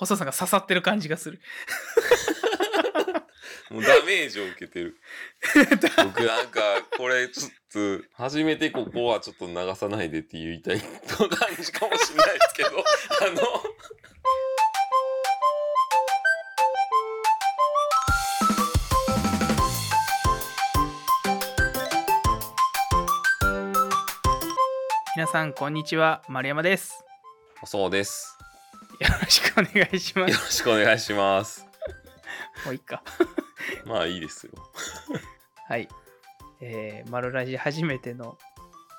細さが刺さってる感じがする。もうダメージを受けてる。僕なんか、これちょっと、初めてここはちょっと流さないでって言いたい感じかもしれないですけど、あの、皆さん、こんにちは。丸山です。そうです。よろしくお願いしまよす。ろしくお願いします。もういいか。まあいいですよ。はい。えー、丸ラジ初めての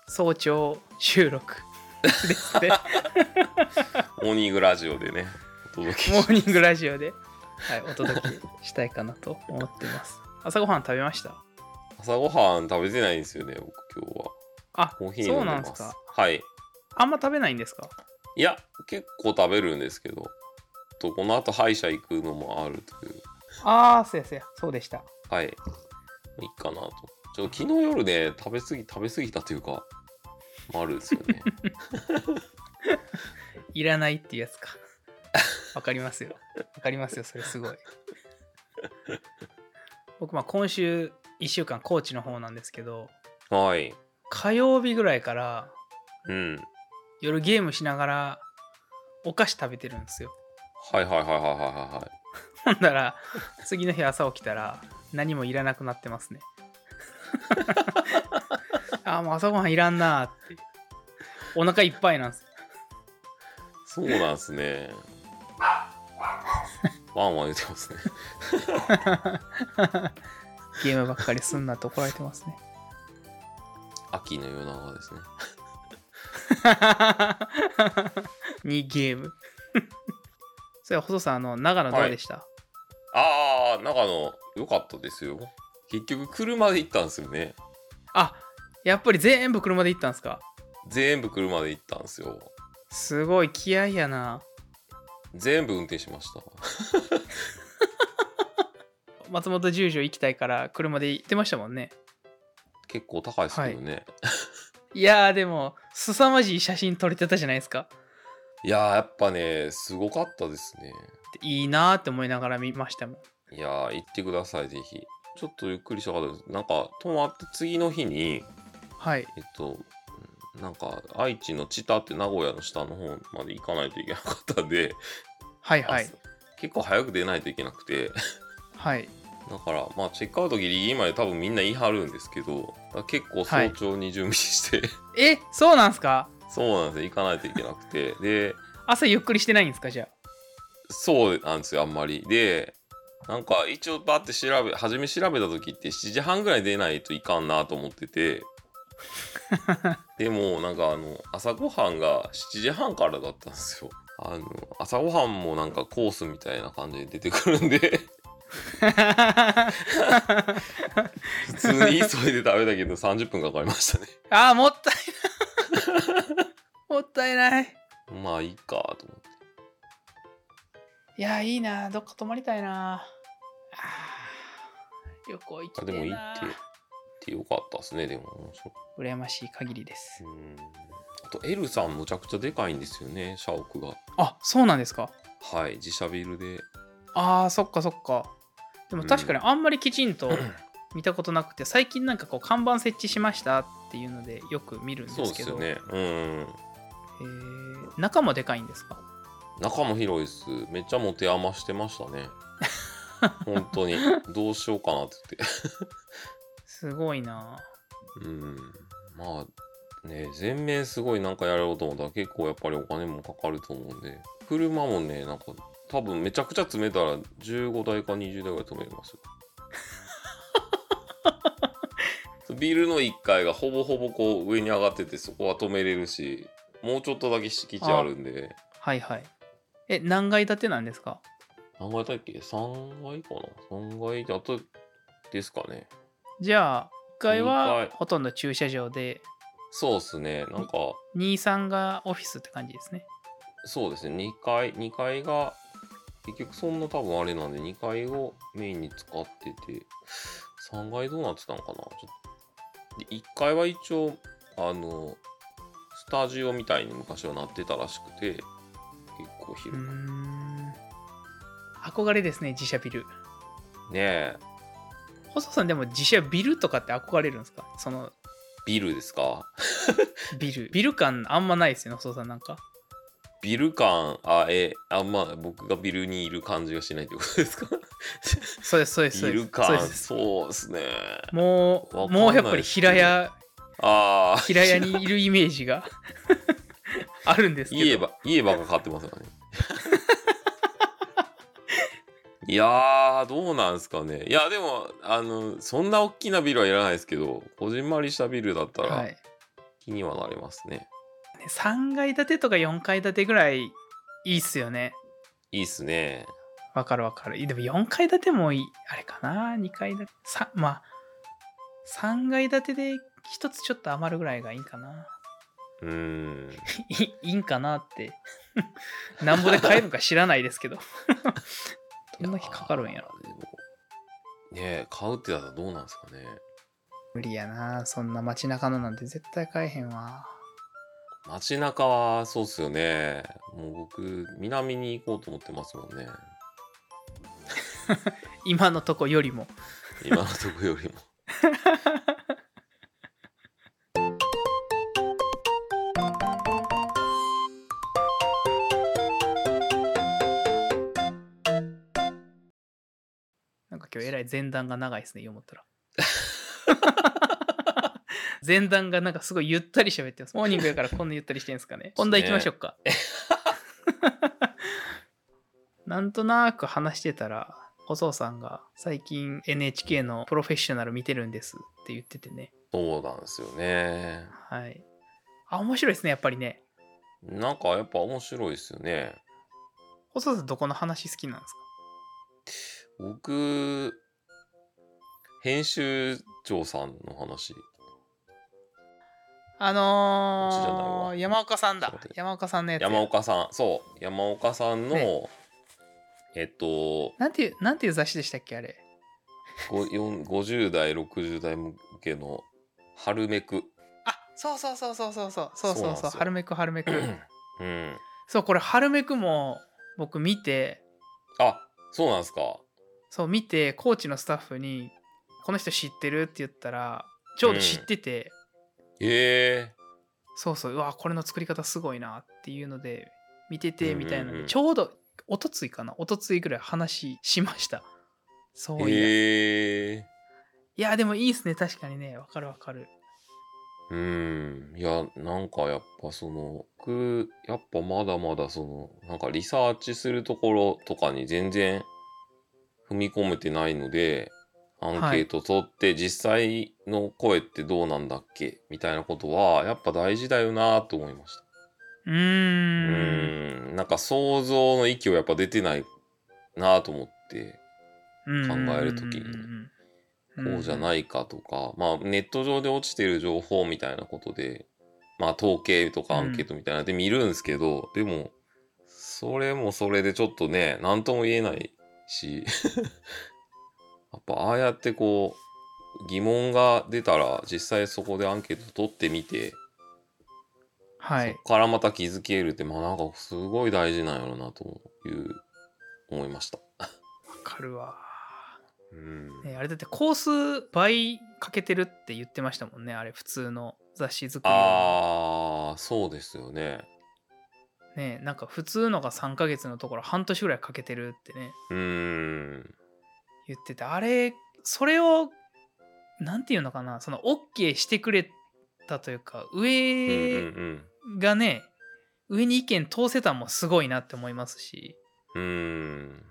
早朝収録ですね。モーニングラジオでね、お届けモーニングラジオで、はい、お届けしたいかなと思ってます。朝ごはん食べました？朝ごはん食べてないんですよね、僕今日は。あ、コーヒーそ飲でま。うんなんですすか。はい。あんま食べないんですか？いや、結構食べるんですけど、とこの後歯医者行くのもあるという。ああ、そうやそうや。そうでした。はい。いいかなと。ちょ昨日夜ね、食べ過ぎ、食べ過ぎたというか、もあるんですよね。いらないっていうやつか。わかりますよ。わかりますよ、それすごい。僕、まあ今週1週間高知の方なんですけど、はい。火曜日ぐらいからうん。夜ゲームしながらお菓子食べてるんですよ。はいはいはいはいはいはい。ほんだら、次の日朝起きたら何もいらなくなってますね。あーもう朝ごはんいらんなーって。お腹いっぱいなんですよ。そうなんすね。ワンワン言ってますね。ゲームばっかりすんなって怒られてますね。秋の夜長ですね。にゲーム。それは細さん、あの、長野どうでした、ああ、長野、よかったですよ。結局、車で行ったんですよね。あやっぱり全部車で行ったんですか？全部車で行ったんですよ。すごい気合いやな。全部運転しました。松本十条行きたいから車で行ってましたもんね。結構高いですけどね。いやーでも、凄まじい写真撮れてたじゃないですか。い、やー、やっぱね、すごかったですね。いいなーって思いながら見ましたもん。いやー、行ってください、ぜひ。ちょっとゆっくりしたかったです。なんか、泊まって次の日に、はい。えっと、うんなんか、愛知の知多って名古屋の下の方まで行かないといけなかったんで、はいはい朝。結構早く出ないといけなくて、はい。だから、まあ、チェックアウトギリギリまで多分みんな言い張るんですけど、結構早朝に準備して、え、そうなんすか？そうなんですよ、行かないといけなくて、で、朝ゆっくりしてないんですかじゃそうなんですよ、あんまり。で、なんか一応バッて調べ、初め調べた時って7時半ぐらい出ないといかんなと思ってて、でもなんかあの、朝ごはんが7時半からだったんですよ。あの、朝ごはんもなんかコースみたいな感じで出てくるんで、あ。普通に急いで食べたけど30分かかりましたね。あー、もったいない。もったいない。まあいいかと思って。いやー、いいなどっか泊まりたいな旅行行きあでもたいな行って、行ってよかったですね、でも。羨ましい限りです。うん。あと、L さんむちゃくちゃでかいんですよね、社屋が。あ、そうなんですかはい、自社ビルで。あー、そっかそっか。でも確かにあんまりきちんと 見たことなくて、最近なんかこう看板設置しましたっていうのでよく見るんそうですけど、ですよね。うん。えー中もでかいんですか？中も広いです。めっちゃ持て余してましたね。本当に。どうしようかなって言って。すごいなうん。まあ、ね、全面すごいなんかやろうと思ったら結構やっぱりお金もかかると思うんで。車もね、なんか多分めちゃくちゃ詰めたら15台か20台ぐらい止めれますよ。ビルの1階がほぼほぼこう上に上がっててそこは止めれるしもうちょっとだけ敷地あるんではいはい。え、何階建てなんですか？何階だっけ ?3 階かな ?3 階であとですかね。じゃあ、1階二は階ほとんど駐車場で、そうっすね。なんか、2、3がオフィスって感じですね。そうですね。2階、2階が、結局そんな多分あれなんで、2階をメインに使ってて、3階どうなってたのかな？ちょっと。で、1階は一応、あの、スタジオみたいに昔はなってたらしくて、結構広く。ん。憧れですね自社ビルねえ細さんでも自社ビルとかって憧れるんですか？そのビルですか？ビルビル感あんまないですよね細さんなんかビル感あえあんま僕がビルにいる感じがしないってことですか？そうですそうですそうです。そうビル感そうです。ね。もうもうやっぱり平屋ああ平屋にいるイメージが あるんですけど。家ば家ばがかかってますよね。いやーどうなんですかね。いやでもあのそんな大きなビルはいらないですけどこじんまりしたビルだったらはい、気にはなりますね、3階建てとか4階建てぐらいいいっすよね。いいっすね。わかるわかる。でも4階建てもいいあれかな？2階建て？さまあ3階建てで1つちょっと余るぐらいがいいかな。うーん。いいいんかなって。なんぼで買えるか知らないですけど。どんな日かかるんやろ。ねえ買うってなったらどうなんですかね。無理やな。そんな街中のなんて絶対買えへんわ街中はそうっすよね。もう僕南に行こうと思ってますもんね。今のとこよりも。今のとこよりも。なんか今日えらい前段が長いですね、思ったら。前段がなんかすごいゆったり喋ってます。モーニングやからこんなゆったりしてるんですかね。本題行きましょうか。なんとなく話してたら、細尾さんが最近 NHK のプロフェッショナル見てるんですって言っててね。そうなんですよねはい。あ、面白いですね、やっぱりね。なんかやっぱ面白いですよね細尾さんどこの話好きなんですか？僕編集長さんの話あのー、山岡さんだ。山岡さんのやつや。山岡さん、そう。山岡さんの、ね、えっと。なんていう、なんていう雑誌でしたっけ、あれ？50代、60代向けの、春めく。あ、そうそうそうそうそうそう。そうそうそう。春めく、春めく。うん。そう、これ、春めくも、僕見て。あ、そうなんですか。そう、見て、コーチのスタッフに、この人知ってるって言ったら、ちょうど知ってて。うんええそうそう。うわこれの作り方すごいなっていうので見ててみたいなので、うんうんうん。ちょうどおとついかなおとついぐらい話しました。そういや、へえいやでもいいっすね。確かにね。わかるわかる。うん。いやなんかやっぱその僕やっぱまだまだそのなんかリサーチするところとかに全然踏み込めてないのでアンケート取って実際の声ってどうなんだっけ？みたいなことはやっぱ大事だよなと思いました。うーうん。んなんか想像の域をやっぱ出てないなと思って考える時に。こうじゃいないかとか、まあネット上で落ちてる情報みたいなことで、まあ統計とかアンケートみたいなので見るんですけど、でも、それもそれでちょっとね、なんとも言えないし、やっぱああやってこう、疑問が出たら実際そこでアンケート取ってみて、はいそこからまた気づけるって、まあなんかすごい大事なんやろなという、思いました。わかるわうん。ね、あれだってコース倍かけてるって言ってましたもんねあれ普通の雑誌作りよああ、そうですよね。りねなんか普通のが3ヶ月のところ半年ぐらいかけてるってねうーん。言っててあれそれをなんていうのかなその OK してくれたというかうん上うんがね、上に意見通せたんもすごいなって思いますしうん。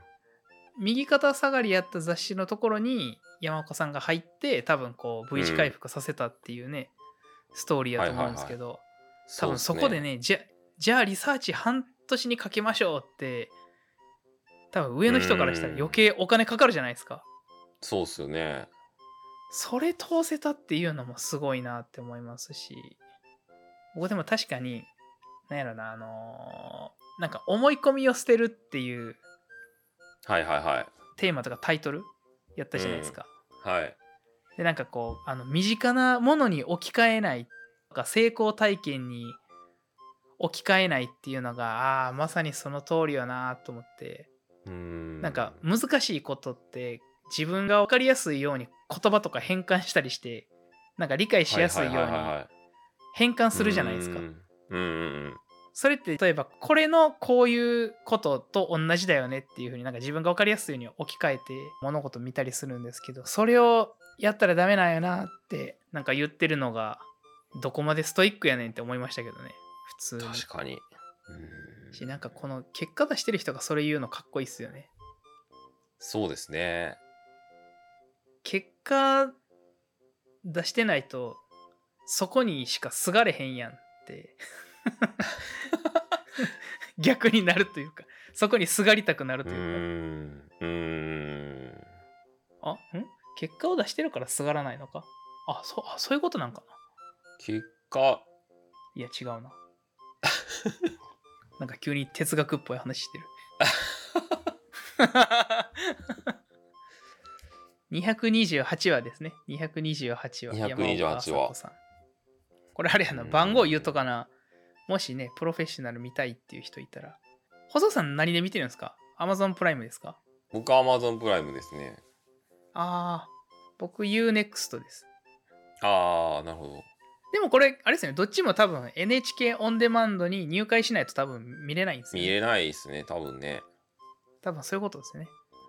右肩下がりやった雑誌のところに山岡さんが入って多分こう V 字回復させたっていうね、ストーリーやと思うんですけど、多分そこでね。ねじゃじゃあリサーチ半年にかけましょうって多分上の人からしたら余計お金かかるじゃないですかそうっすよね。それ通せたっていうのもすごいなって思いますし僕でも確かになんやろなあのーなんか思い込みを捨てるっていうはいはいはい。テーマとかタイトルやったじゃないですか、はい。でなんかこうあの身近なものに置き換えないとか成功体験に置き換えないっていうのがああーまさにその通りよなと思ってうん。なんか難しいことって自分が分かりやすいように言葉とか変換したりしてなんか理解しやすいように変換するじゃないですか。それって例えばこれのこういうことと同じだよねっていう風になんか自分が分かりやすいように置き換えて物事見たりするんですけどそれをやったらダメなんやなってなんか言ってるのがどこまでストイックやねんって思いましたけどね。普通に。確かに。うんしなんかこの結果出してる人がそれ言うのかっこいいっすよね。そうですね。結果出してないとそこにしかすがれへんやんって 逆になるというかそこにすがりたくなるうというか。ん。うん。あん？結果を出してるからすがらないのか？あそあそういうことなんかな。結果。いや違うな なんか急に哲学っぽい話してる。228話ですね。228話。228山岡話これあれやなうん。番号言うとかな。もしねプロフェッショナル見たいっていう人いたら。細さん何で見てるんですか？Amazon プライムですか？僕は Amazon プライムですね。ああ僕 UNEXT です。ああなるほどでもこれ、あれですよね、どっちも多分 NHK オンデマンドに入会しないと多分見れないんですよ、ね。見れないですね多分ね多分そういうことですよね。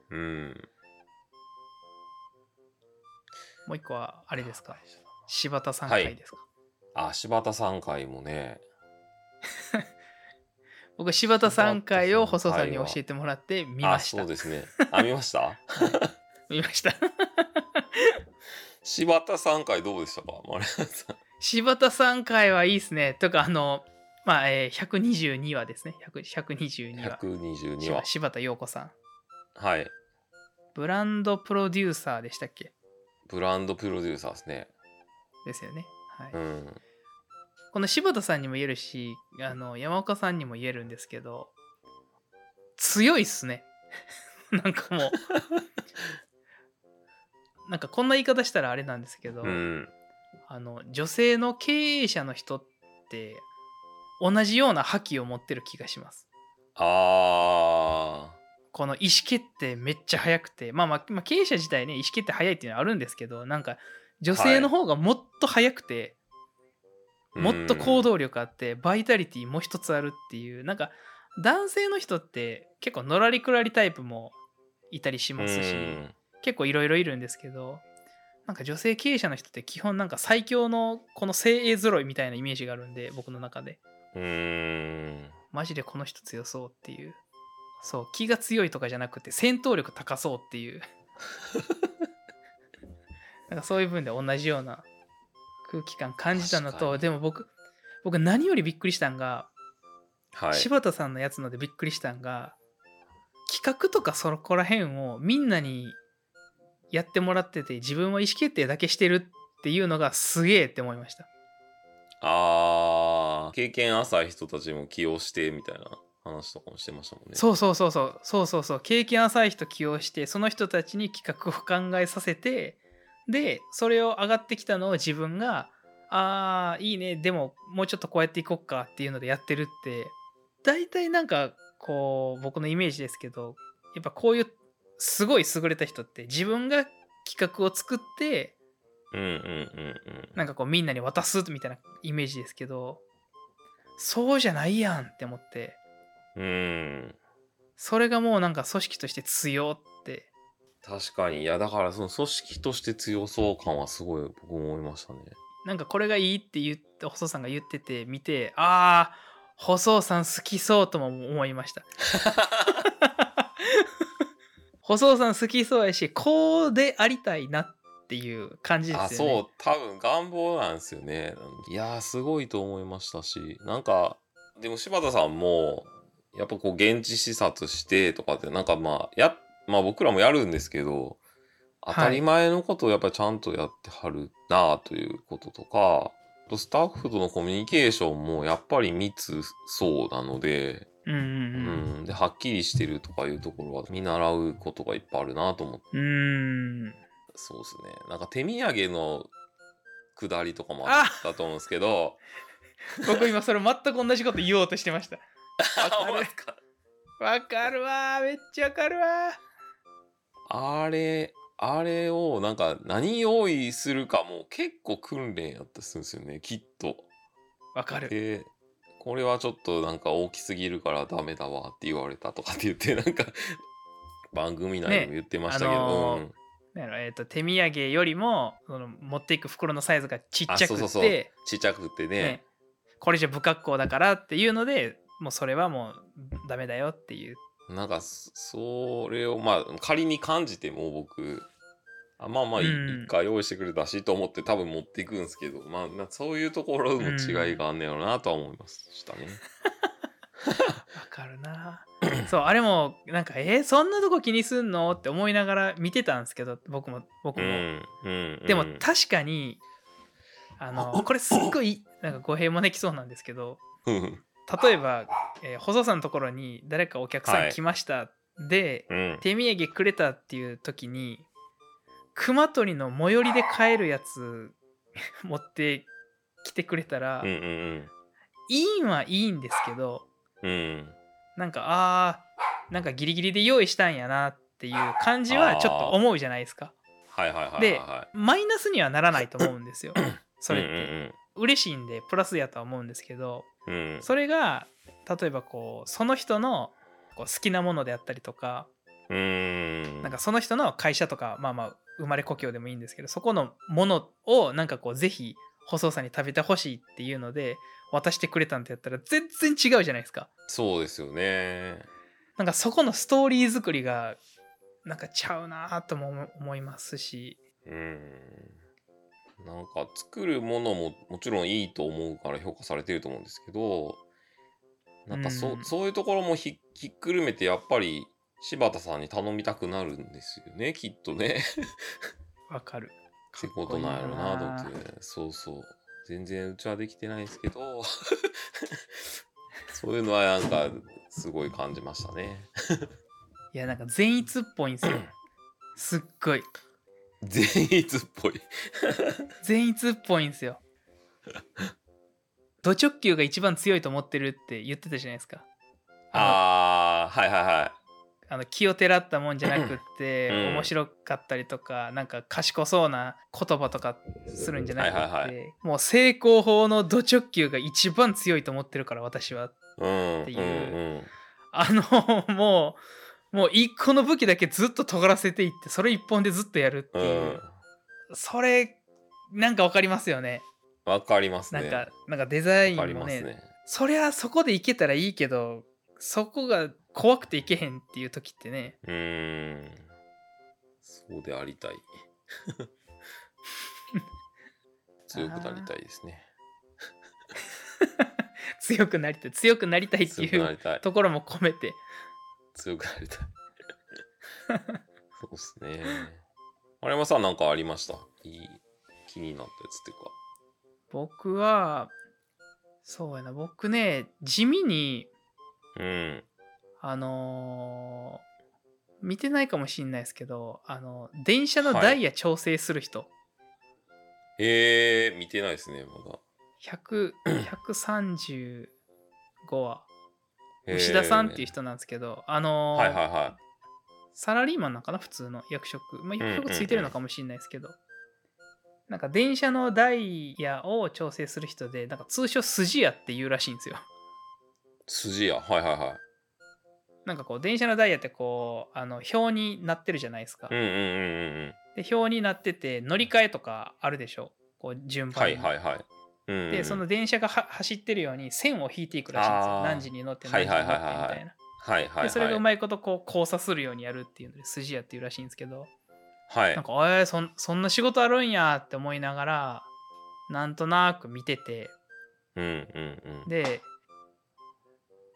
うんもう一個は、あれですか？柴田さん回ですか？あ柴田さん回もね僕、柴田さん回 を細さんに教えてもらって見ました。あそうですねあ見ました？見ました。柴田さん回どうでしたか？丸山さん柴田さん回はいいですね。とか、あの、まあ、えー、122話ですね。100 122話。122話柴田陽子さん。はいブランドプロデューサーでしたっけ？ブランドプロデューサーですねですよね。はい。うんこの柴田さんにも言えるしあの山岡さんにも言えるんですけど強いっすね なんかもう なんかこんな言い方したらあれなんですけど、うんあの女性の経営者の人って同じような覇気を持ってる気がします。あこの意思決定めっちゃ早くて、まあ、まあまあ経営者自体ね意思決定早いっていうのはあるんですけどなんか女性の方がもっと早くて、ーもっと行動動力あってバイタリティもう一つあるっていうなんか男性の人って結構のらりくらりタイプもいたりしますし結構いろいろいるんですけどなんか女性経営者の人って基本なんか最強のこの精鋭揃いみたいなイメージがあるんで僕の中で。うん。マジでこの人強そうっていう。そう気が強いとかじゃなくて戦闘力高そうっていう。なんかそういう分で同じような空気感感じたのとでも僕僕何よりびっくりしたんが、はい。柴田さんのやつのでびっくりしたんが企画とかそこら辺をみんなにやってもらってて自分は意思決定だけしてるっていうのがすげえって思いました。あー経験浅い人たちも起用してみたいな話とかもしてましたもんね。そうそうそうそう。そうそうそう。経験浅い人起用してその人たちに企画を考えさせてでそれを上がってきたのを自分があーいいね。でももうちょっとこうやっていこっかっていうのでやってるって大体なんかこう僕のイメージですけどやっぱこういうすごい優れた人って自分が企画を作ってなんかこうみんなに渡すみたいなイメージですけどそうじゃないやんって思って。うん。それがもうなんか組織として強って。確かに。いやだからその組織として強そう感はすごい僕も思いましたね。なんかこれがいいって言って細さんが言ってて見てああ細さん好きそうとも思いました 細さん好きそうやしこうでありたいなっていう感じですよね。そう多分願望なんですよね。いやすごいと思いましたし。なんかでも柴田さんもやっぱこう現地視察してとかってなんかまあやまあ僕らもやるんですけど当たり前のことをやっぱりちゃんとやってはるなあということとか、あとスタッフとのコミュニケーションもやっぱり密そうなので、うんううん。ん、ではっきりしてるとかいうところは見習うことがいっぱいあるなと思って。うん。うんそうですね。なんか手土産のくだりとかもあったと思うんですけど。僕今それ全く同じこと言おうとしてました。わかるわ。めっちゃわかるわ。あれあれをなんか何用意するかも結構訓練やったりするんですよねきっと。わかる。でこれはちょっとなんか大きすぎるからダメだわって言われたとかって言ってなんか 番組内でも言ってましたけど、ねあのーうん。えー、と手土産よりもその持っていく袋のサイズがちっちゃくてあそうそうちっちゃくてね。ね。これじゃ不格好だからっていうのでもうそれはもうダメだよっていう。なんかそそれをまあ仮に感じても僕あまあまあいうん。一回用意してくれたしと思って多分持っていくんですけど、まあなそういうところの違いがあんねやろなとは思いましたね。わかるな。そうあれもなんかえーそんなとこ気にすんの？って思いながら見てたんですけど僕も僕も、うんうんでもうん確かにあのこれすっごいなんか語弊もできそうなんですけどうん。例えば、えー細さんのところに誰かお客さはい。ん来ました、でうん。手土産くれたっていう時に熊取の最寄りで買えるやつ 持ってきてくれたら、うんうんいいんはいいんですけどうんうん。なんかあーなんかギリギリで用意したんやなっていう感じはちょっと思うじゃないですか。はいはいはいはいではマイナスにはならないと思うんですよ。い。それっうんて嬉しいんでプラスやとは思うんですけどうん。うんうんそれが例えばこうその人のこう好きなものであったりとかうーん。なんかその人の会社とかまあまあ生まれ故郷でもいいんですけどそこのものをなんかこうぜひ細さんに食べてほしいっていうので渡してくれたんってやったら全然違うじゃないですかそうですよね。なんかそこのストーリー作りがなんかちゃうなとも思思いますしうん。なんか作るものももちろんいいと思うから評価されてると思うんですけどなんかそ,、うんそういうところもひひっくるめてやっぱり柴田さんに頼みたくなるんですよねきっとね。わかる。ってことなんやろなと思ってそうそう。全然うちはできてないんですけど。そういうのはなんかすごい感じましたね。いやなんか善逸っぽいんですよ。すっごい。善逸っぽい。善逸っぽいんですよ。ド直球が一番強いと思ってるって言ってたじゃないですか。ああはいはいはい。あの気をてらったもんじゃなくって、うん。面白かったりとかなんか賢そうな言葉とかするんじゃなくって、はいはいはもう成功法のド直球が一番強いと思ってるから私はうんっていう。うんうんあのもうもう一個の武器だけずっと尖らせていってそれ一本でずっとやるってういう、ん。それなんかわかりますよね。わかりますね。なんかなんかデザインもねね。そりゃそこでいけたらいいけどそこが怖くていけへんっていう時ってねうーん。そうでありたい。強くなりたいですね。強くなりたい強くなりたいって強いう。ところも込めて強くなりたい。そうですね。丸山さんなんかありました？いい気になったやつっていうか。僕はそうやな僕ね地味にうん。あのー見てないかもしんないですけどあの電車のダイヤ調整する人、えー、見てないですね、まだ。100 135話牛田さんっていう人なんですけど、あのーはいはいはサラリーマンなんかな普通の役職まあ役うんうんうん職ついてるのかもしれないですけど、なんか電車のダイヤを調整する人でなんか通称筋屋っていうらしいんですよい。筋や。はいはいはい。なんかこう電車のダイヤってこうあの表になってるじゃないですか、うんうんうんうんうん。で表になってて乗り換えとかあるでしょ？こう順番はに、いはいはい。うんうんでその電車がは走ってるように線を引いていくらしいんですよ何時に乗ってはい何時に乗ってみはいはいはいたいなはいはいはい。でそれがうまいことこう交差するようにやるっていうので筋屋っていうらしいんですけどはいなん。かおいそんそんな仕事あるんやって思いながらなんとなく見ててうんうんうん。で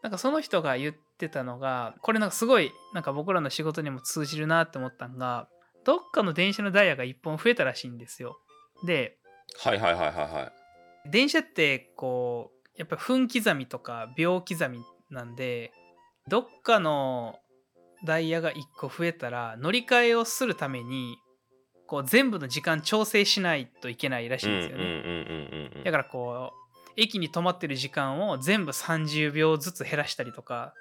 なんかその人が言ってたのがこれなんかすごいなんか僕らの仕事にも通じるなって思ったのがどっかの電車のダイヤが1本増えたらしいんですよではいはいはいはいはい。電車ってこうやっぱ分刻みとか秒刻みなんでどっかのダイヤが1個増えたら乗り換えをするためにこう全部の時間調整しないといけないらしいんですよね。だからこう駅に止まってる時間を全部30秒ずつ減らしたりとか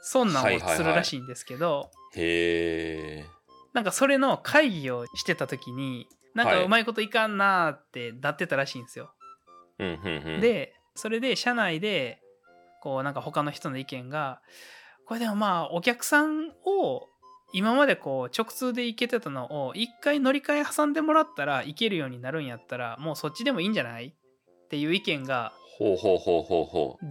そんなんをするらしいんですけど、へえなんかそれの会議をしてた時になんかはい。うまいこといかんなーってなってたらしいんですよ。うんうんうん。でそれで社内でこうなんか他の人の意見がこれでもまあお客さんを今までこう直通で行けてたのを一回乗り換え挟んでもらったら行けるようになるんやったらもうそっちでもいいんじゃない？っていう意見がほうほうほうほうほう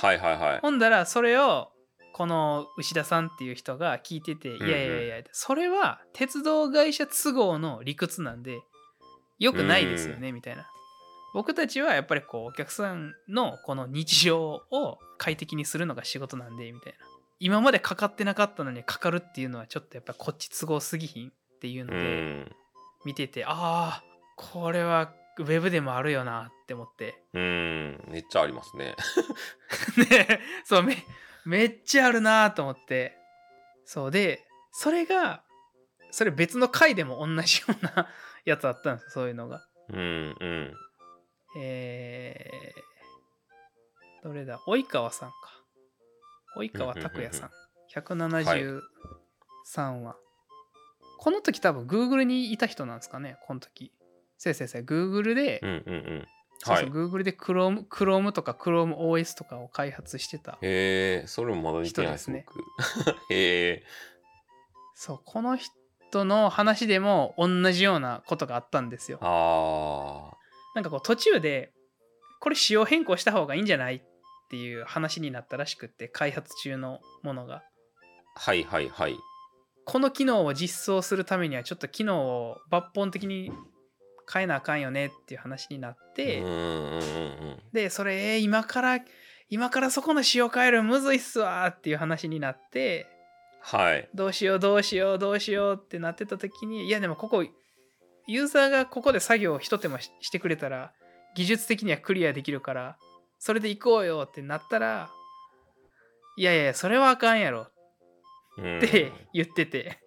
はいはいはい。ほんだらそれをこの牛田さんっていう人が聞いてて、んいやいやいやそれは鉄道会社都合の理屈なんでよくないですよねみたいな。僕たちはやっぱりこうお客さんのこの日常を快適にするのが仕事なんでみたいな。今までかかってなかったのにかかるっていうのはちょっとやっぱこっち都合すぎひんっていうのうでん。見てて、ああこれはウェブでもあるよなって思って。うんめっちゃありますね。ねそうめめっちゃあるなと思って。そうでそれがそれ別の回でも同じようなやつあったんですよそういうのが。うんうん。えー、どれだ？及川さんか。及川拓也さん。173話、この時多分 Google にいた人なんですかねこの時先生先生 Google で、うんうんうん。そうそうはい。Google で Chrome, Chrome とか ChromeOS とかを開発してた。へえそれもまだ似てないです人ですね。僕。へえ。そうこの人の話でも同じようなことがあったんですよ。あなんかこう途中でこれ仕様変更した方がいいんじゃないっていう話になったらしくって開発中のものが。ーはいはいはい。この機能を実装するためにはちょっと機能を抜本的に変えなあかんよねっていう話になって、うんうんうんうんでそれえー今から今からそこの仕様変えるむずいっすわーっていう話になってはい。どうしようどうしようどうしようってなってた時にいやでもここユーザーがここで作業を一手間ししてくれたら技術的にはクリアできるからそれで行こうよってなったらいやいやそれはあかんやろうん。って言ってて、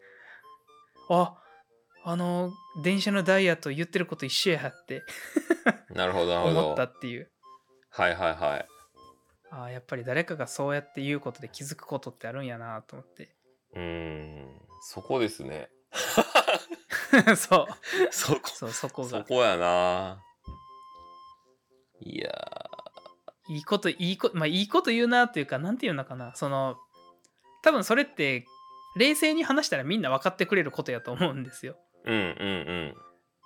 ああの電車のダイヤと言ってること一緒やって。なるほどなるほど。思ったっていう。はいはいはい。あやっぱり誰かがそうやって言うことで気づくことってあるんやなと思って。うーんそこですね。そう。そこそうそこが。そこやな。いやいいこといいことまあいいこと言うなっていうかなんていうのかな。その多分それって冷静に話したらみんな分かってくれることやと思うんですよーうんうん。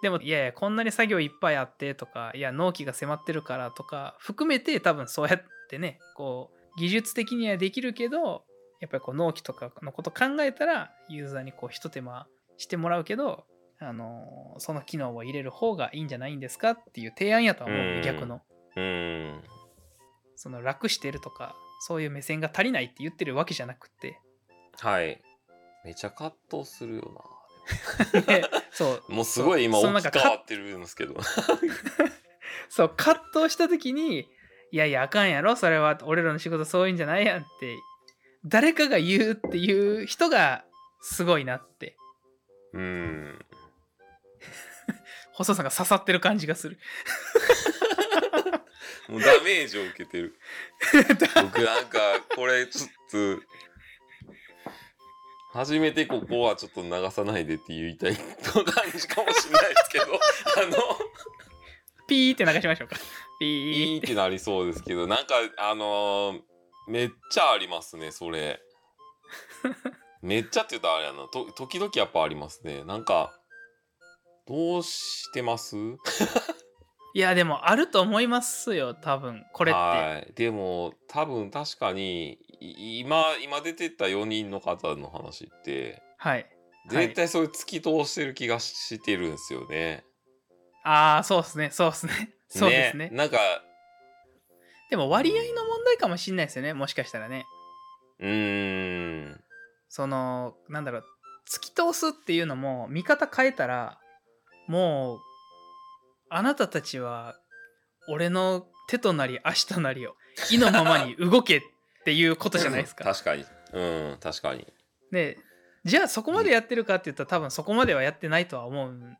でもいやいやこんなに作業いっぱいあってとかいや納期が迫ってるからとか含めて多分そうやってねこう技術的にはできるけどやっぱりこう納期とかのこと考えたらユーザーにこうひと手間してもらうけどあのその機能を入れる方がいいんじゃないんですかっていう提案やとは思ううん。逆の。うん。うんその楽してるとかそういう目線が足りないって言ってるわけじゃなくって。はい。めちゃ葛藤するよで そう。なもうすごい今そう。そのなんか置き換わってるんですけど。そう葛藤した時にいやいやあかんやろそれは。俺らの仕事そういうんじゃないやんって。誰かが言うっていう人がすごいなって。うん。細さんが刺さってる感じがする。もうダメージを受けてる。僕なんかこれちょっと初めてここはちょっと流さないでって言いたい感じかもしれないですけど あのピーって流しましょうか。ピーって。てなりそうですけどなんかあのーめっちゃありますねそれ。めっちゃって言うとあれやな。と時々やっぱありますね。なんかどうしてます？いやでもあると思いますよ多分これって。はい。でも多分確かにい今今出てった4人の方の話ってはい。絶対それ突き通してる気がしてるんですよね。ああそうですね。そうですね。そうですね。なんかでも割合の問題かもしんないですよねもしかしたらね。うーん。そのなんだろう突き通すっていうのも見方変えたらもうあなたたちは俺の手となり足となりを意のままに動けっていうことじゃないですか。確かにうん確かにでじゃあそこまでやってるかって言ったら多分そこまではやってないとは思うん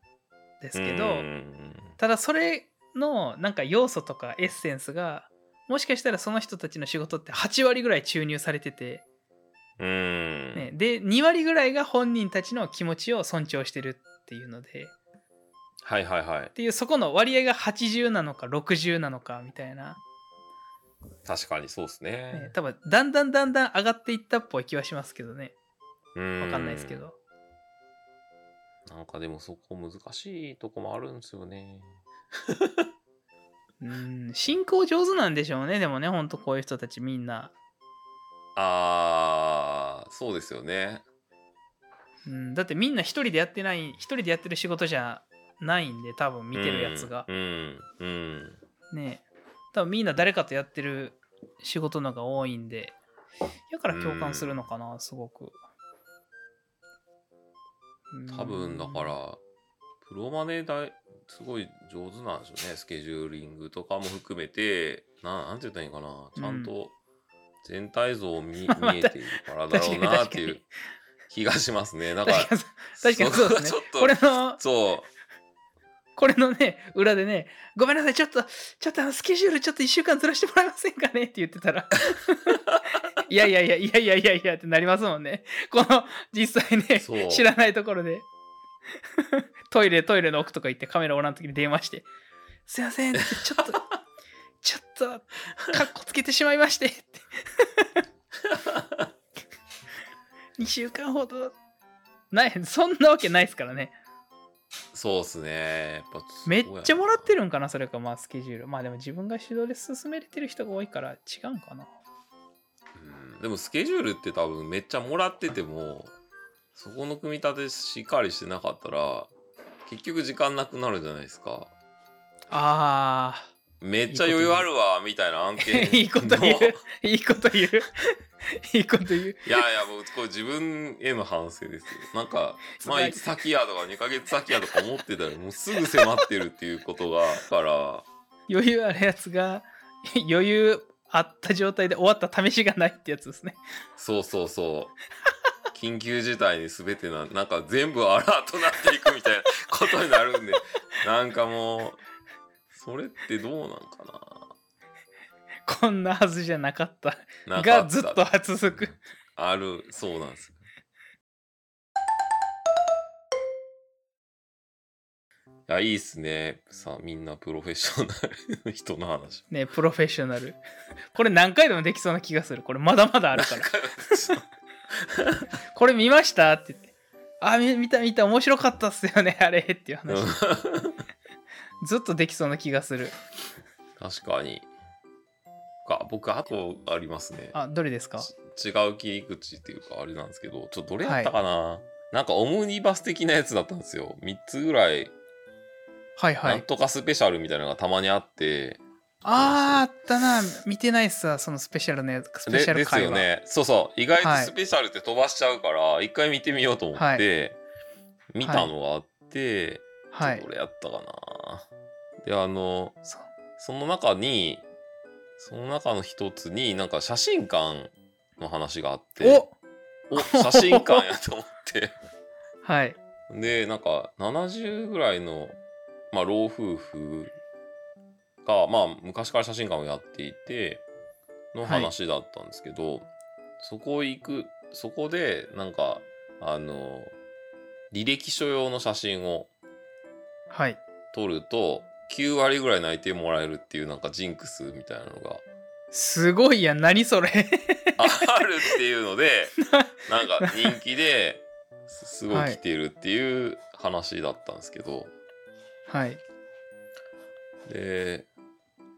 ですけどうんただそれのなんか要素とかエッセンスがもしかしたらその人たちの仕事って8割ぐらい注入されてて、うーん。ね、で2割ぐらいが本人たちの気持ちを尊重してるっていうのではいはいはいっ。ていうそこの割合が80なのか60なのかみたいな、確かにそうですねね。、多分だんだんだんだん上がっていったっぽい気はしますけどね。わかんないですけ。どなんかでもそこ難しいとこもあるんですよね。うん進行上手なんでしょうねでもねほんとこういう人たちみんな、あー、そうですよね。うん、だってみんな一人でやってない一人でやってる仕事じゃないんで多分見てるやつがう、ん。うん。ね多分みんな誰かとやってる仕事のが多いんでだから共感するのかなすごく多分だから、プロマネだいすごい上手なんでしょうね。スケジューリングとかも含めて、ななんて言ったらいいかな。ちゃんと全体像を見, まあ見えているからだろうなっていう気がしますね。なんか、確かに確かにそうですねこれのそう。これのね裏でねごめんなさいちょっとちょっとあのスケジュールちょっと1週間ずらしてもらえませんかね？って言ってたら。いやいやいやいやいやいやいやってなりますもんね。この実際ね知らないところで。トイレトイレの奥とか行ってカメラおらん時に電話して「すいません」ちょっとちょっとカッコつけてしまいましてって。2週間ほど。ないそんなわけないですからねそうっすね。やっぱめっちゃもらってる。るんかなそれかまあスケジュールまあでも自分が主導で進めれてる人が多いから違うんかなうんでもスケジュールって多分めっちゃもらってても、そこの組み立てしっかりしてなかったら、結局時間なくなるじゃないですか。あめっちゃ余裕あるわ、みたいな案件ー いいこと言ういいこと言う いいこと言ういやいや、もうこれ自分への反省ですよ。なんか、まあ、いつ先やとか2ヶ月先やとか思ってたら、もうすぐ迫ってるっていうことが、だから、余裕あるやつが 余裕あった状態で終わった試しがないってやつですねそうそうそう。緊急事態に全てな、なんか全部アラートなっていくみたいなことになるんで、なんかもう、それってどうなんかこんなはずじゃなかった。がずっと続く。ある、そうなんです。よ。いや、いいっすね。さ、みんなプロフェッショナルの人の話。ねプロフェッショナル。これ何回でもできそうな気がする。これまだまだあるから。これ見ましたって言って。あ見見た見た面白かったっすよね。あれっていう話。ずっとできそうな気がする。確かに。か僕、あとありますね。あどれですか？違う切り口っていうか、あれなんですけど、ちょっとどれやったかな、なんかオムニバス的なやつだったんですよ。3つぐらい、はいはい。なんとかスペシャルみたいなのがたまにあって、あーあったな。見てないっすわそのスペシャルのやつスペでですシャル回はよね。そうそう。意外とはい。スペシャルって飛ばしちゃうから、一回見てみようと思って、見たのがあって、はい。どれやったかな。で、あの、その中に、その中の一つになんか写真館の話があって、おお写真館やと思って。はい。で、なんか70ぐらいの、まあ、老夫婦が、まあ、昔から写真館をやっていて、の話だったんですけど、そこ行く、そこで、なんか、あの、履歴書用の写真をはい。撮ると、9割ぐらい泣いてもらえるっていうなんかジンクスみたいなのがすごいやん。何それ。あるっていうので なんか人気ですすごい来てるっていう話だったんですけど、はい。で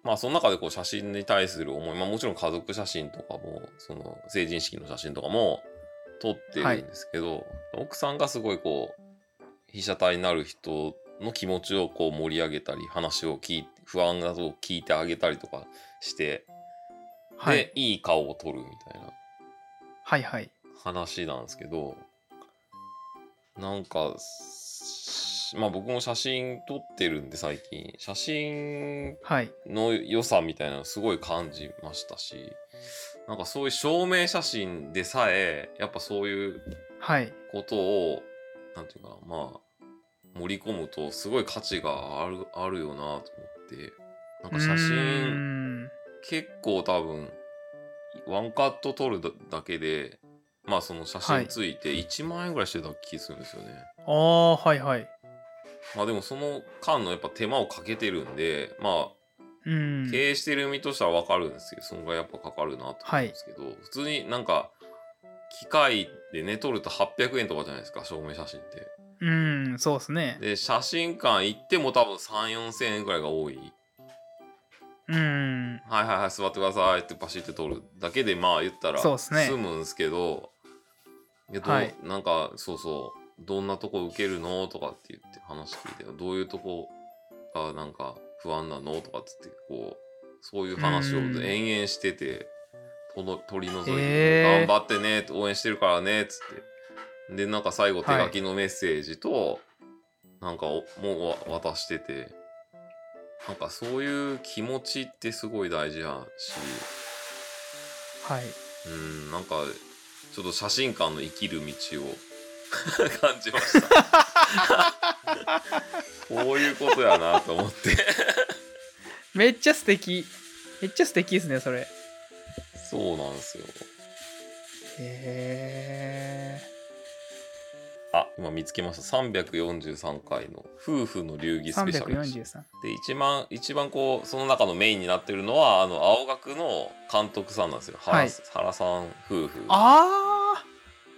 まあその中でこう写真に対する思い、まあ、もちろん家族写真とかもその成人式の写真とかも撮ってるんですけど、奥さんがすごいこう被写体になる人の気持ちをこう盛り上げたり話を聞い不安などを聞いてあげたりとかして、はい。でいい顔を撮るみたいなはいはい。話なんですけどなんかしまあ僕も写真撮ってるんで最近写真はいの良さみたいなのすごい感じましたしなんかそういう証明写真でさえやっぱそういうはい。ことをなんていうかなまあ盛り込むとすごい価値があるあるよなと思って。なんか写真ん。結構多分ワンカット撮るだだけでまあその写真ついて1万円ぐらいしてた気するんですよね、ああはいはい。まあでもその間のやっぱ手間をかけてるんでまうん。あ経営してる身としては分かるんですけどそのぐらいやっぱかかるなと思うんですけど、普通になんか機械でね撮ると800円とかじゃないですか証明写真ってうんそうですね。で写真館行っても多分3 4千円ぐらいが多い。うん。はいはいはい座ってくださいってパシって撮るだけでまあ言ったらそうっすね。済むんすけどでどうはい。なんかそうそうどんなとこ受けるのとかって言って話聞いてどういうとこがなんか不安なのとかっつってこうそういう話をうん。延々しててとの取り除いてへー。頑張ってね応援してるからねっつってでなんか最後手書きのメッセージと、なんかおもうわ渡してて。なんかそういう気持ちってすごい大事やし。はい。うんなんかちょっと写真館の生きる道を 感じました。こういうことやなと思って。めっちゃ素敵。めっちゃ素敵ですねそれ。へそうなんですよ。えあ今見つけました。343回の夫婦の流儀スペシャルでした343で一番一番こうその中のメインになってるのはあの青学の監督さんなんですよ。原,、はい。原さん夫婦。ああ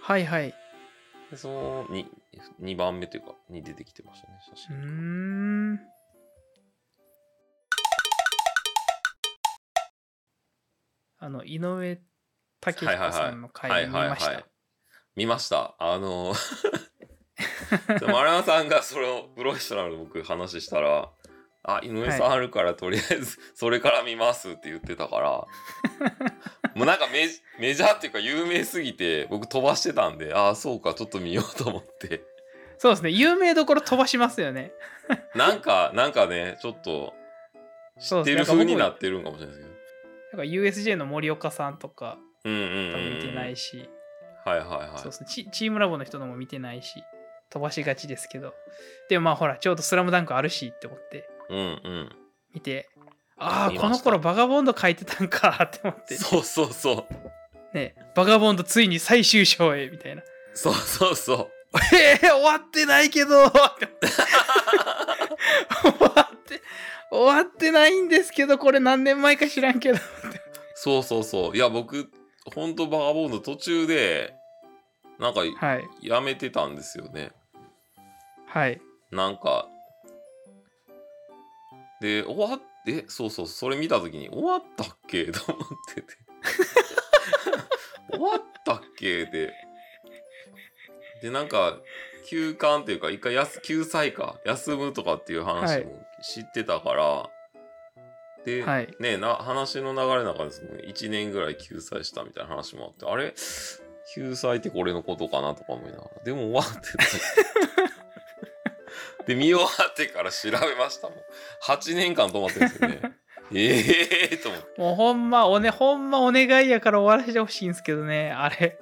はいはい。でその 2, 2番目というかに出てきてましたね写真ん。あの井上武彦さんの回見ました？見ました。あの 丸山さんがそれをプロフェッショナルで僕話したら「あ井上さんあるからとりあえずそれから見ます」って言ってたから もうなんかメジメジャーっていうか有名すぎて僕飛ばしてたんでああそうかちょっと見ようと思って。そうですね。有名どころ飛ばしますよね。なんかなんかねちょっと知ってる風になってるんかもしれないですけど。なんか USJ の森岡さんとかうんうん見てないし、はいはいはい。そうですね。チチームラボの人のも見てないし飛ばしがちですけど。でもまあほらちょうど「スラムダンクあるしって思って。うんうん。見てああこの頃バガボンド書いてたんか。って思って。そうそうそう。ねバガボンドついに最終章へみたいな。そうそうそう。えー、終わってないけど。終わって終わってないんですけど。これ何年前か知らんけど。そうそうそう。いや僕ほんとバガボンド途中でなんかはい。やめてたんですよね。はいなんかで終わってそうそうそれ見た時に終わったっけ？と思ってて。終わったっけ？で。でなんか休館っていうか一回やす救済か。休むとかっていう話も知ってたから、で、はい。ねな話の流れの中でその1年ぐらい救済したみたいな話もあってあれ？救済ってこれのことかな？とか思いながら。でも終わってた で見終わってから調べましたもん。8年間止まってるんですよね。え えー、と思って。もうほんまおねほんまお願いやから終わらせてほしいんですけどね。あれ。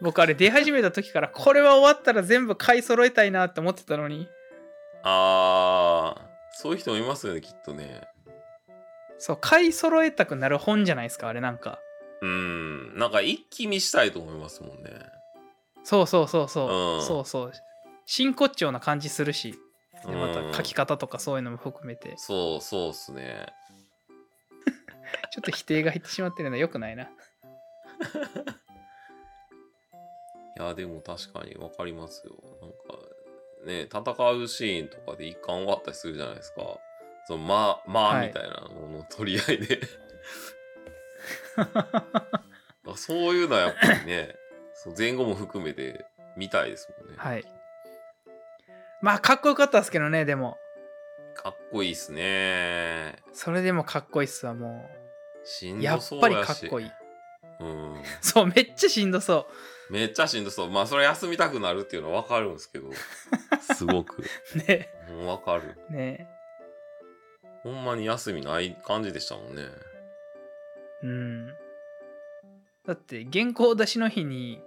僕あれ出始めた時からこれは終わったら全部買い揃えたいなって思ってたのに。あーそういう人もいますよねきっとね。そう買い揃えたくなる本じゃないですかあれなんか。うん。なんか一気見したいと思いますもんね。そうそうそうそう、うん。そうそう。真骨頂な感じするしでまうん。た書き方とかそういうのも含めて。そうそうっすね。ちょっと否定が入ってしまってるのはよくないな。いやでも確かに分かりますよ。なんかね戦うシーンとかで一貫終わったりするじゃないですか。そのまあまあはい。みたいなものの取り合いで、そういうのはやっぱりねそう前後も含めて見たいですもんね、はいまあかっこよかったですけどねでも。かっこいいっすね。それでもかっこいいっすわもしうんやどそうっぱりかっこいい。うん。そうめっちゃしんどそめっちゃしんどそう。まあそれ休みたくなるっていうのは分かるんですけど。すごく。うねうん分かる。ね。ほんまに休みない感じでしたもんね。うん。だって原稿出しの日に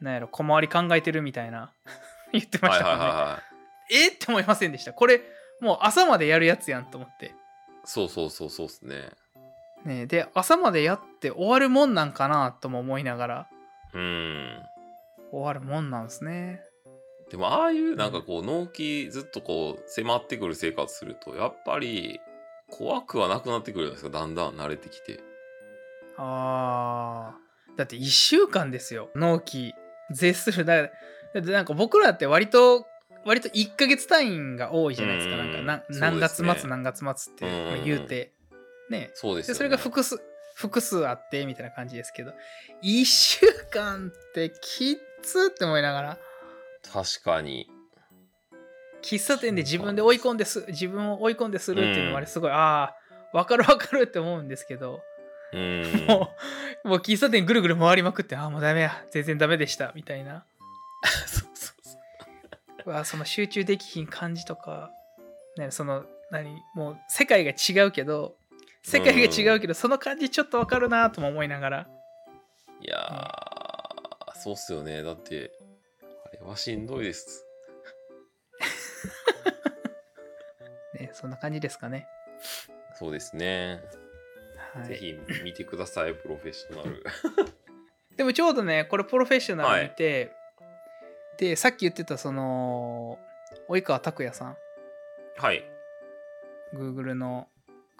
なんやろ小回り考えてるみたいな言ってまはいしたもんね、はいはいはいえって思いませんでした。これもう朝までやるやつやんと思って。そうそうそうそうっすね。ねで朝までやって終わるもんなんかなとも思いながら。うん。終わるもんなんですね。でもああいうなんかこう納期ずっとこう迫ってくる生活するとやっぱり怖くはなくなってくるじゃないですか。だんだん慣れてきて。あー。だって1週間ですよ。納期絶する。だだってなんか僕らって割と割と1ヶ月単位が多いじゃないですか。なんかなうん何月末何月末ってうん言うて。ね。そうですそれが複数複数あってみたいな感じですけど。1週間ってきっつって思いながら。確かに。喫茶店で自分で追い込んです自分を追い込んでするっていうのはあれすごい、ああ分かる分かるって思うんですけど、うん。もうもう喫茶店ぐるぐる回りまくってああもうダメや。全然ダメでした。みたいな そうそうそう。うわその集中できひん感じとか、ね、その何もう世界が違うけど世界が違うけど、その感じちょっと分かるなとも思いながら。いやー、そうっすよね。だってあれはしんどいです。ねそんな感じですかね。そうですね、はい。ぜひ見てくださいプロフェッショナル。でもちょうどねこれプロフェッショナル見て、でさっき言ってたその及川拓也さん。はい。Google の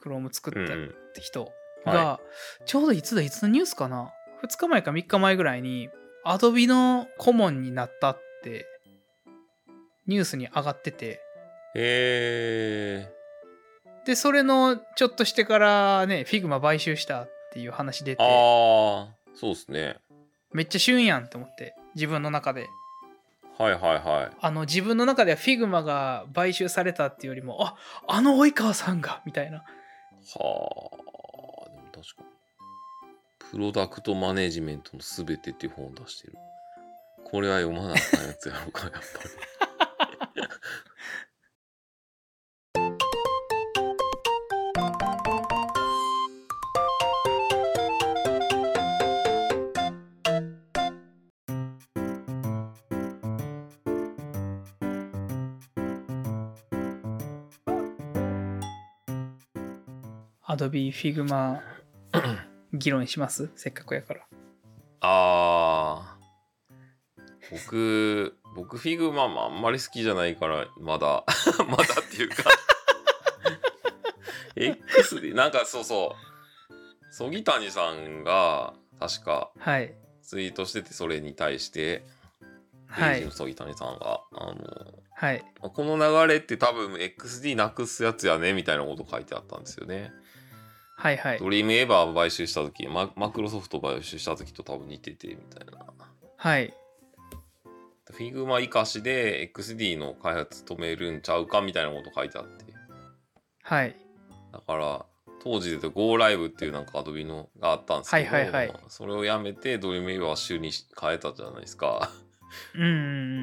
Chrome 作ったうんうん。って人はが、ちょうどいつだいつのニュースかな？2日前か3日前ぐらいに Adobe の顧問になったってニュースに上がってて。へえでそれのちょっとしてからね Figma 買収したっていう話出て。ああそうっすね。めっちゃ旬やんって思って自分の中ではいはいはい。あの自分の中では Figma が買収されたっていうよりもああの及川さんがみたいな。はあでも確かに。プロダクトマネジメントのすべてっていう本を出してる。これは読まなあかんやつやろうかやっぱり アドビ Figma 議論します？せっかくやから。あー僕僕 Figma もあんまり好きじゃないからまだ まだっていうか X でなんかそうそう曽木谷さんが確かはい。ツイートしててそれに対してはいの。曽木谷さんがあのはい。この流れって多分 XD なくすやつやねみたいなこと書いてあったんですよね。はいはい Dreamweaver 買収した時ママクロソフト買収した時と多分似ててみたいな。はい。 Figma 生かしで XD の開発止めるんちゃうかみたいなこと書いてあって。はい。だから当時で言うと GoLive っていうなんかアドビのがあったんですけど、はいはいはいそれをやめて Dreamweaver に変えたじゃないですか。うんうんう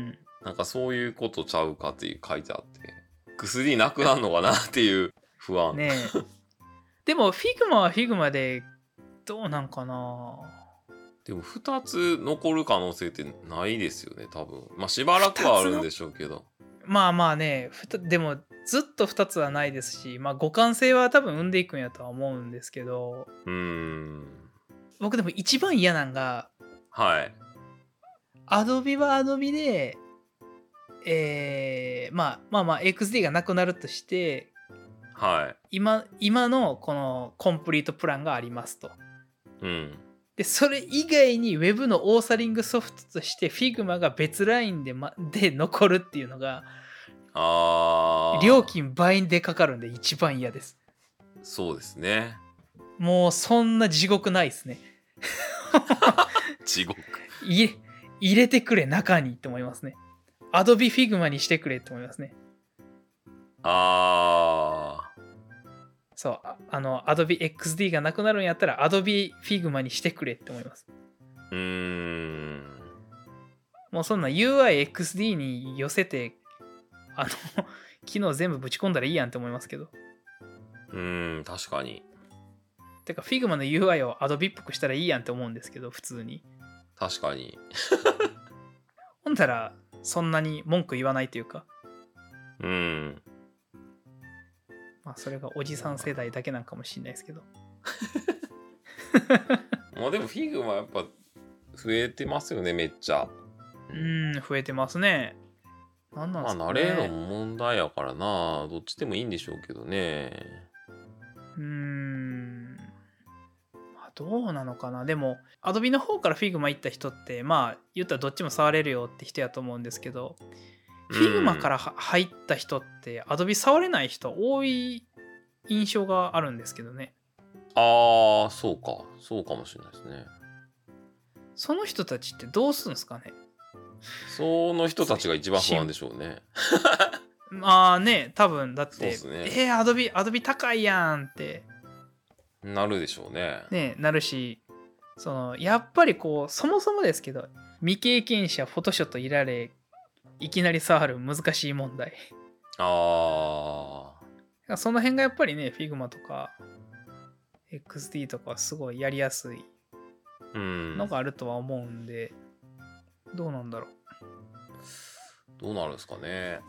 ん。なんかそういうことちゃうかっていう書いてあって。XD なくなるのかなっていう不安。ねえ。でも Figma は Figma でどうなんかな？でも2つ残る可能性ってないですよね多分。まあしばらくはあるんでしょうけど。まあまあね、ふたでもずっと2つはないですし、まあ互換性は多分生んでいくんやとは思うんですけど、うーん。僕でも一番嫌なんが、はい。Adobe は Adobe で、えー、まあまあまあ XD がなくなるとして、は今今のこのコンプリートプランがありますと。い。うん。でそれ以外に Web のオーサリングソフトとして Figma が別ラインで,、ま、で残るっていうのがあー。料金倍でかかるんで一番嫌です。そうですね。もうそんな地獄ないですね。地獄。入れ入れてくれ中にって思いますね。Adobe Figma にしてくれって思いますね。あそう、ああの Adobe XD がなくなるんやったら Adobe Figma にしてくれって思います。ー。うーん。もうそんな UIXD に寄せて、あの、機能全部ぶち込んだらいいやんって思いますけど。うーん、確かに。てか Figma の UI を Adobe っぽくしたらいいやんって思うんですけど、普通に。確かに。ほんだら、そんなに文句言わないというか、うーん。まあそれがおじさん世代だけなんかもしれないですけど。まあでも Figma やっぱ増えてますよねめっちゃ。うん増えてますね。なんなんまあですかね。慣れの問題やからな。どっちでもいいんでしょうけどね。うーん。まあどうなのかな。でも Adobe の方から Figma 行った人ってまあ言ったらどっちも触れるよって人やと思うんですけど、Figma からは入った人って Adobe 触れない人多い印象があるんですけどね。ああそうか。そうかもしれないですね。その人たちってどうするんですかね？その人たちが一番不安でしょうね。ま あね多分だって、そうっすね。えー、Adobe, Adobe 高いやんって。なるでしょうね。ねなるしそのやっぱりこうそもそもですけど未経験者フォトショットいられいきなり触る難しい問題。あその辺がやっぱりね Figma とか XD とかはすごいやりやすいあうん。のがあるとは思うんで、どうなんだろう。どうなるんですかね。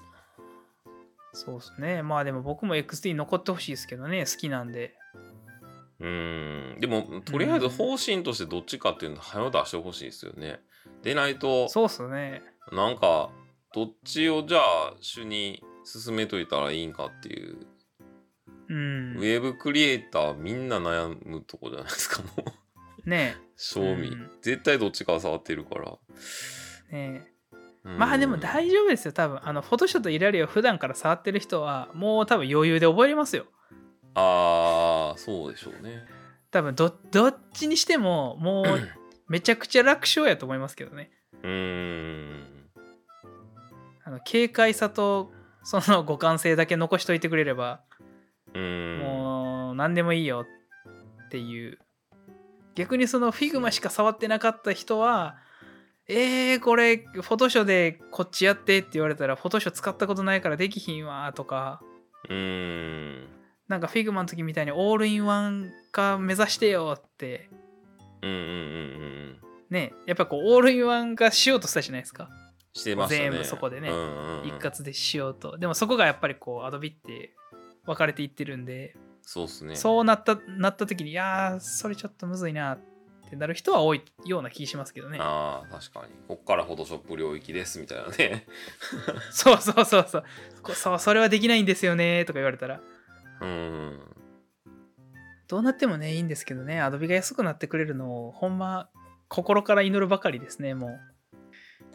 そうですね。まあでも僕も XD 残ってほしいですけどね好きなんで。うん。でもとりあえず方針としてどっちかっていうの早う出してほしいですよね。でないとそうっすね。なんかどっちをじゃあ主に進めといたらいいんかっていう、うん。ウェブクリエイターみんな悩むとこじゃないですかもう。ね賞味、うん。絶対どっちかは触ってるから。えねえ。うん。まあでも大丈夫ですよ多分。あのフォトショットいられるを普段から触ってる人はもう多分余裕で覚えれますよ。ああそうでしょうね。多分どどっちにしてももう めちゃくちゃ楽勝やと思いますけどね。うーんあの軽快さとその互換性だけ残しといてくれればもう何でもいいよっていう。逆にその Figma しか触ってなかった人はえー、これフォトショでこっちやってって言われたらフォトショ使ったことないからできひんわとかうーん。なんか Figma の時みたいにオールインワン化目指してよって。うんうんうんうん。ねやっぱこうオールインワン化しようとしたじゃないですかしてましたね。全部そこでねうんうんうん。一括でしようと。でもそこがやっぱりこう Adobe って分かれていってるんで。そうっすね。そうなったなった時にいやーそれちょっとむずいなってなる人は多いような気しますけどね。ああ確かに。こっからフォトショップ領域ですみたいなね。そうそうそうそう。こそうそれはできないんですよねとか言われたら。うんどうなってもねいいんですけどね。Adobe が安くなってくれるのをほんま心から祈るばかりですねもう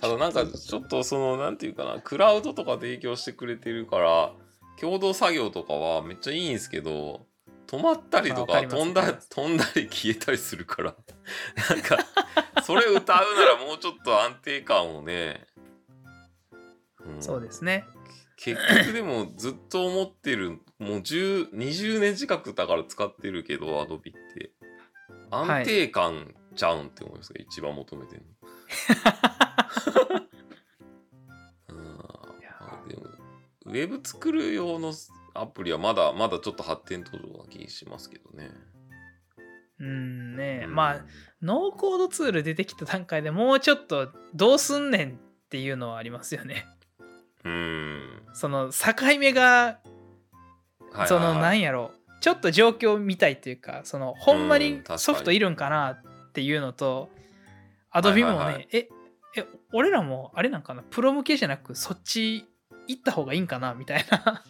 ただなんかちょっとそのなんていうかなクラウドとか提供してくれてるから共同作業とかはめっちゃいいんですけど止まったりとか飛んだ飛んだり消えたりするから。なんかそれ歌うならもうちょっと安定感をね、ん。そうですね。結局でもずっと思ってるもう10 20年近くだから使ってるけどアドビって安定感ちゃうんって思いますか、一番求めてるの。ウェブ作る用のアプリはまだまだちょっと発展途上な気しますけどね。うんね。うん。まあノーコードツール出てきた段階でもうちょっとどうすんねんっていうのはありますよね。うん。その境目がはいそのなんやろ。ちょっと状況見たいっていうかそのほんまに。ソフトいるんかなっていうのとアドビもね、はいはいはい。ええ俺らもあれなんかな？プロ向けじゃなくそっち行った方がいいんかなみたいな。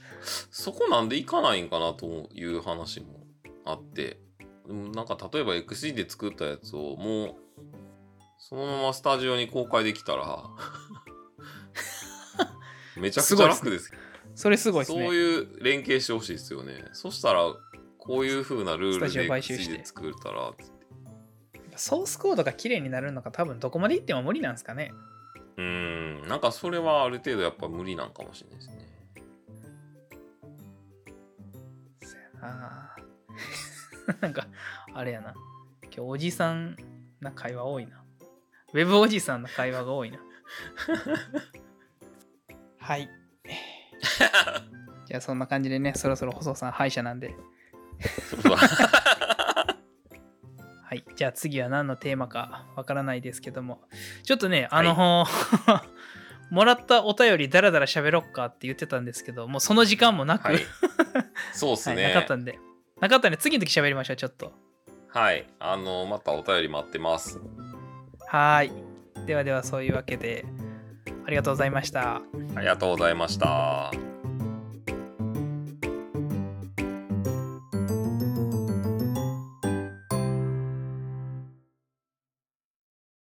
そこなんでいかないんかなという話もあって。でもなんか例えば XD で作ったやつをもうそのままスタジオに公開できたら めちゃくちゃ楽ですそれすごいですそうねいう連携してほしいですよね。そしたらこういう風なルールで買収して。XD で作れたらソースコードが綺麗になるのが多分どこまでいっても無理なんですかねうーん。なんかそれはある程度やっぱ無理なんかもしれないですね。あー なんかあれやな。今日おじさんな会話多いな。ウェブおじさんの会話が多いな。はい。じゃあそんな感じでねそろそろ細さん歯医者なんではい。じゃあ次は何のテーマかわからないですけども。ちょっとねあの、もらったお便りダラダラ喋ろっかって言ってたんですけどもうその時間もなく、はい。そうっすはいね、なかったんで。なかったんで次の時喋りましょうちょっと。はい。あのまたお便り待ってます。はーい。ではではそういうわけで、ありがとうございました。ありがとうございました